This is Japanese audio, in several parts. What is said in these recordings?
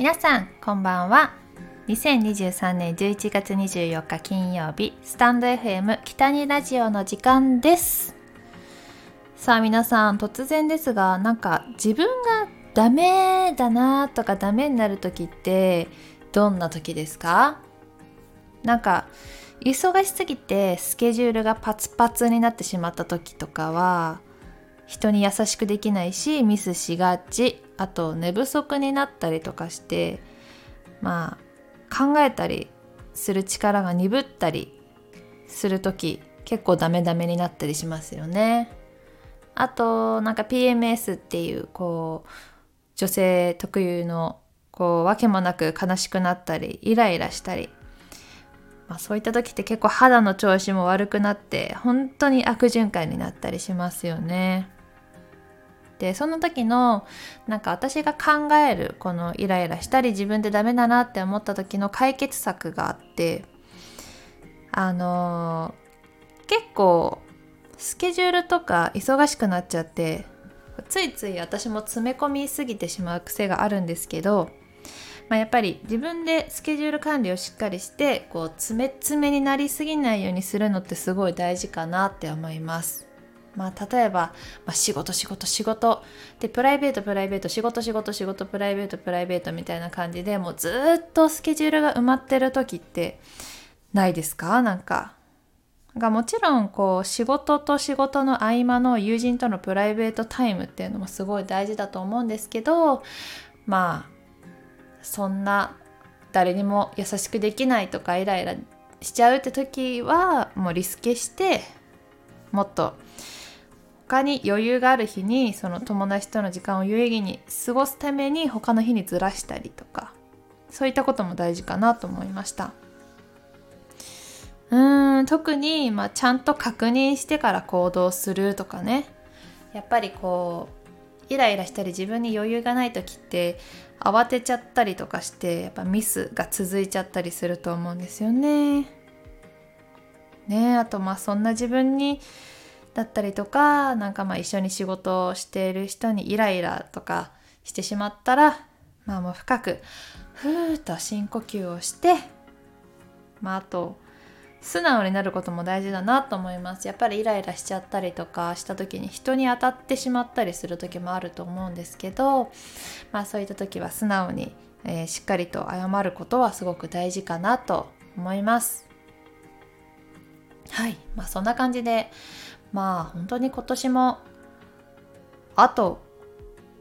皆さんこんばんは。2023年11月24日金曜日スタンド FM 北にラジオの時間です。さあ皆さん突然ですがなんか自分がダメだなとかダメになる時ってどんな時ですか？なんか忙しすぎてスケジュールがパツパツになってしまった時とかは人に優しくできないしミスしがちあと寝不足になったりとかしてまあ考えたりする力が鈍ったりする時結構ダメダメになったりしますよね。あとなんか PMS っていうこう女性特有のこう訳もなく悲しくなったりイライラしたりまあ、そういった時って結構肌の調子も悪くなって本当に悪循環になったりしますよね。でその時のなんか私が考えるこのイライラしたり自分でダメだなって思った時の解決策があってあのー、結構スケジュールとか忙しくなっちゃってついつい私も詰め込みすぎてしまう癖があるんですけどまあ、やっぱり自分でスケジュール管理をしっかりしてこう詰め詰めになりすぎないようにするのってすごい大事かなって思います。まあ、例えば、まあ、仕事仕事仕事。でプライベートプライベート。仕事仕事仕事。プライベートプライベート。みたいな感じでもうずっとスケジュールが埋まってる時ってないですか？なんか。がもちろんこう仕事と仕事の合間の友人とのプライベートタイムっていうのもすごい大事だと思うんですけどまあそんな誰にも優しくできないとかイライラしちゃうって時はもうリスケしてもっと他に余裕がある日にその友達との時間を有意義に過ごすために他の日にずらしたりとかそういったことも大事かなと思いましたうーん特に、まあ、ちゃんと確認してから行動するとかねやっぱりこうイライラしたり自分に余裕がない時って慌てちゃったりとかしてやっぱミスが続いちゃったりすると思うんですよね。ねあとまあそんな自分にだったりとかなんかまあ一緒に仕事をしている人にイライラとかしてしまったらまあもう深くふーっと深呼吸をしてまああと素直になることも大事だなと思います。やっぱりイライラしちゃったりとかした時に人に当たってしまったりする時もあると思うんですけどまあそういった時は素直に、えー、しっかりと謝ることはすごく大事かなと思います。はい。まあそんな感じでまあ本当に今年もあと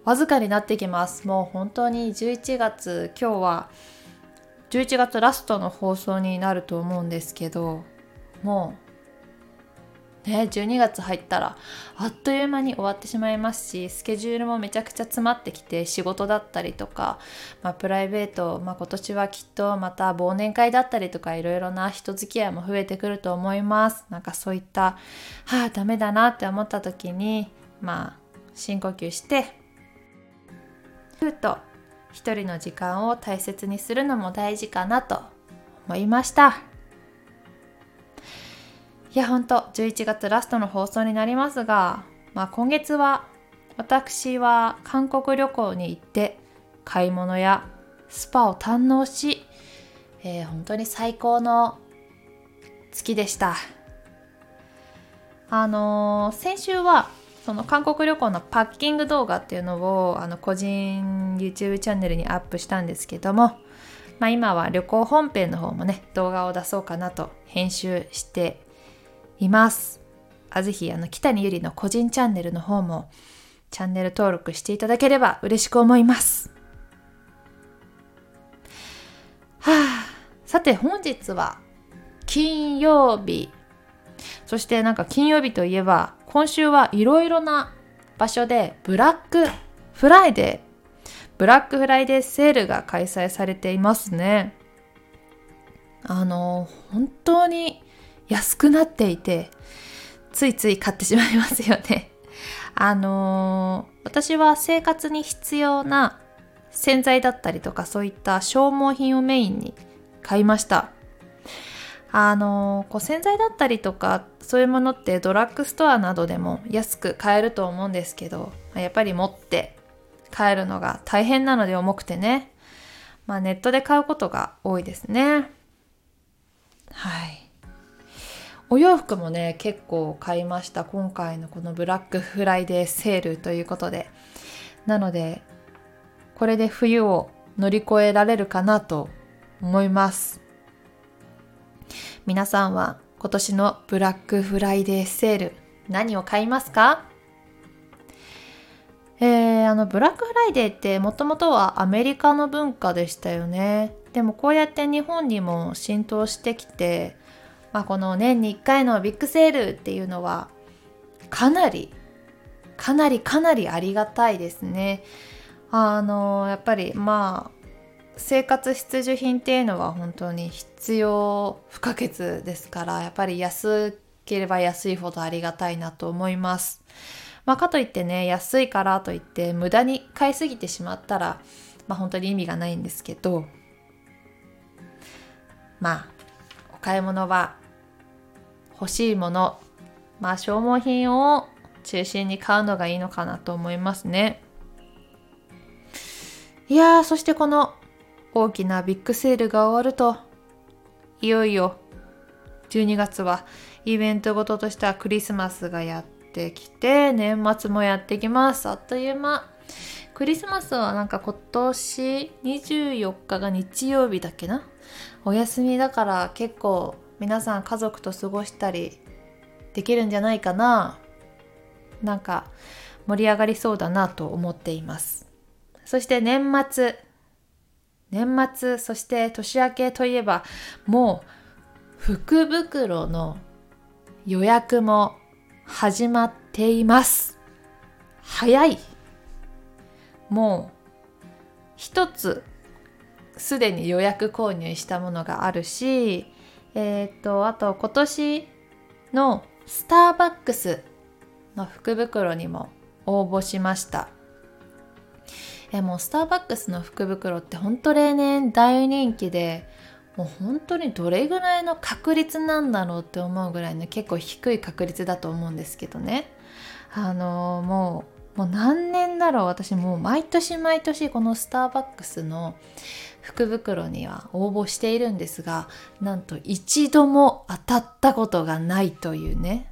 わずかになってきます。もう本当に11月今日は11月ラストの放送になると思うんですけどもうね12月入ったらあっという間に終わってしまいますしスケジュールもめちゃくちゃ詰まってきて仕事だったりとか、まあ、プライベート、まあ、今年はきっとまた忘年会だったりとかいろいろな人付き合いも増えてくると思います。なんかそういったはあダメだなって思った時にまあ深呼吸してふっと一人の時間を大切にするのも大事かなと思いました。いやほんと11月ラストの放送になりますが、まあ、今月は私は韓国旅行に行って買い物やスパを堪能し、えー、本当に最高の月でした。あのー、先週はその韓国旅行のパッキング動画っていうのをあの個人 YouTube チャンネルにアップしたんですけども、まあ、今は旅行本編の方もね動画を出そうかなと編集しています。あぜひあの北にゆりの個人チャンネルの方もチャンネル登録していただければ嬉しく思います。はあ。さて本日は金曜日。そしてなんか金曜日といえば今週はいろいろな場所でブラックフライデー、ブラックフライデーセールが開催されていますね。あの、本当に安くなっていて、ついつい買ってしまいますよね。あの私は生活に必要な洗剤だったりとかそういった消耗品をメインに買いました。あのこう洗剤だったりとかそういうものってドラッグストアなどでも安く買えると思うんですけどやっぱり持って帰るのが大変なので重くてねまあネットで買うことが多いですねお洋服もね結構買いました。今回のこのブラックフライデーセールということで。なのでこれで冬を乗り越えられるかなと思います。皆さんは今年のブラックフライデーセール何を買いますか？えー、あのブラックフライデーってもともとはアメリカの文化でしたよね。でもこうやって日本にも浸透してきて、まあ、この年に1回のビッグセールっていうのはかなりかなりかなりありがたいですねあのやっぱりまあ生活必需品っていうのは本当に必要不可欠ですからやっぱり安ければ安いほどありがたいなと思います。まあ、かといってね安いからといって無駄に買いすぎてしまったら、まあ、本当に意味がないんですけどまあお買い物は欲しいものまあ消耗品を中心に買うのがいいのかなと思いますね。いやーそしてこの大きなビッグセールが終わるといよいよ12月はイベントごととしてはクリスマスがやってきて年末もやってきます。あっという間。クリスマスはなんか今年24日が日曜日だっけな？お休みだから結構皆さん家族と過ごしたりできるんじゃないかな。なんか盛り上がりそうだなと思っています。そして年末。年末そして年明けといえばもう福袋の予約も始まっています。早い。もう一つすでに予約購入したものがあるしえっ、ー、とあと今年のスターバックスの福袋にも応募しました。えもうスターバックスの福袋ってほんと例年大人気でもう本当にどれぐらいの確率なんだろうって思うぐらいの結構低い確率だと思うんですけどね。あのー、もうもう何年だろう。私もう毎年毎年このスターバックスの福袋には応募しているんですがなんと一度も当たったことがないというね。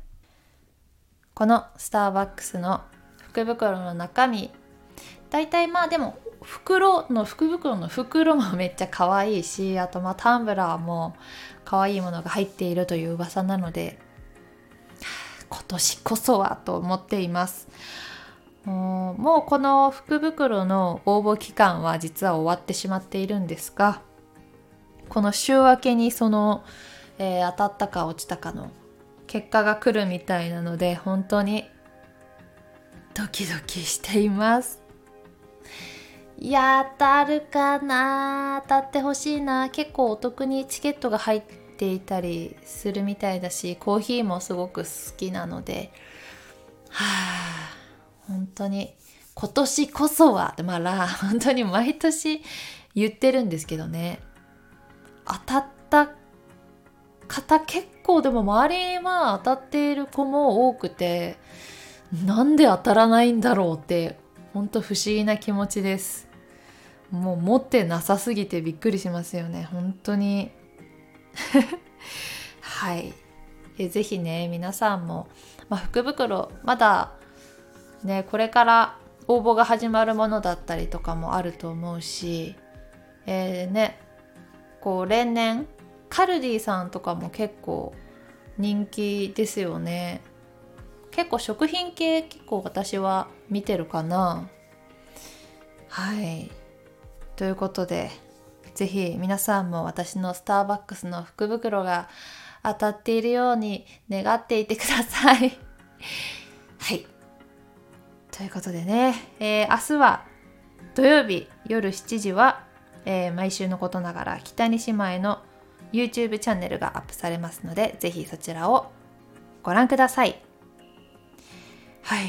このスターバックスの福袋の中身。大体まあでも袋の福袋の袋もめっちゃ可愛いしあとまあタンブラーも可愛いものが入っているという噂なので今年こそはと思っています。もうこの福袋の応募期間は実は終わってしまっているんですがこの週明けにその、えー、当たったか落ちたかの結果が来るみたいなので本当にドキドキしています。いや当たるかな当たってほしいな結構お得にチケットが入っていたりするみたいだしコーヒーもすごく好きなのではあ本当に今年こそはってまあ 本当に毎年言ってるんですけどね。当たった方結構でも周りは当たっている子も多くてなんで当たらないんだろうって本当不思議な気持ちです。もう持ってなさすぎてびっくりしますよね。本当に。はい。えぜひね皆さんも、まあ、福袋まだねこれから応募が始まるものだったりとかもあると思うしえー、ねこう例年カルディさんとかも結構人気ですよね。結構食品系結構私は見てるかな。はい。ということで是非皆さんも私のスターバックスの福袋が当たっているように願っていてください。はい。ということでね、えー、明日は土曜日夜7時は、えー、毎週のことながら北西前の YouTube チャンネルがアップされますのでぜひそちらをご覧くださいはい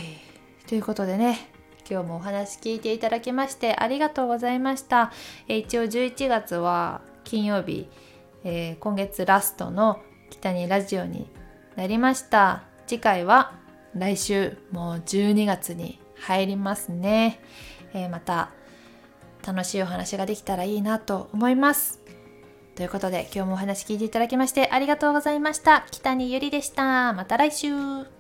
ということでね今日もお話聞いていただきましてありがとうございました。え一応11月は金曜日、えー、今月ラストの北にラジオになりました。次回は来週もう12月に入りますね。えー、また楽しいお話ができたらいいなと思います。ということで今日もお話聞いていただきましてありがとうございました。北にゆりでした。また来週。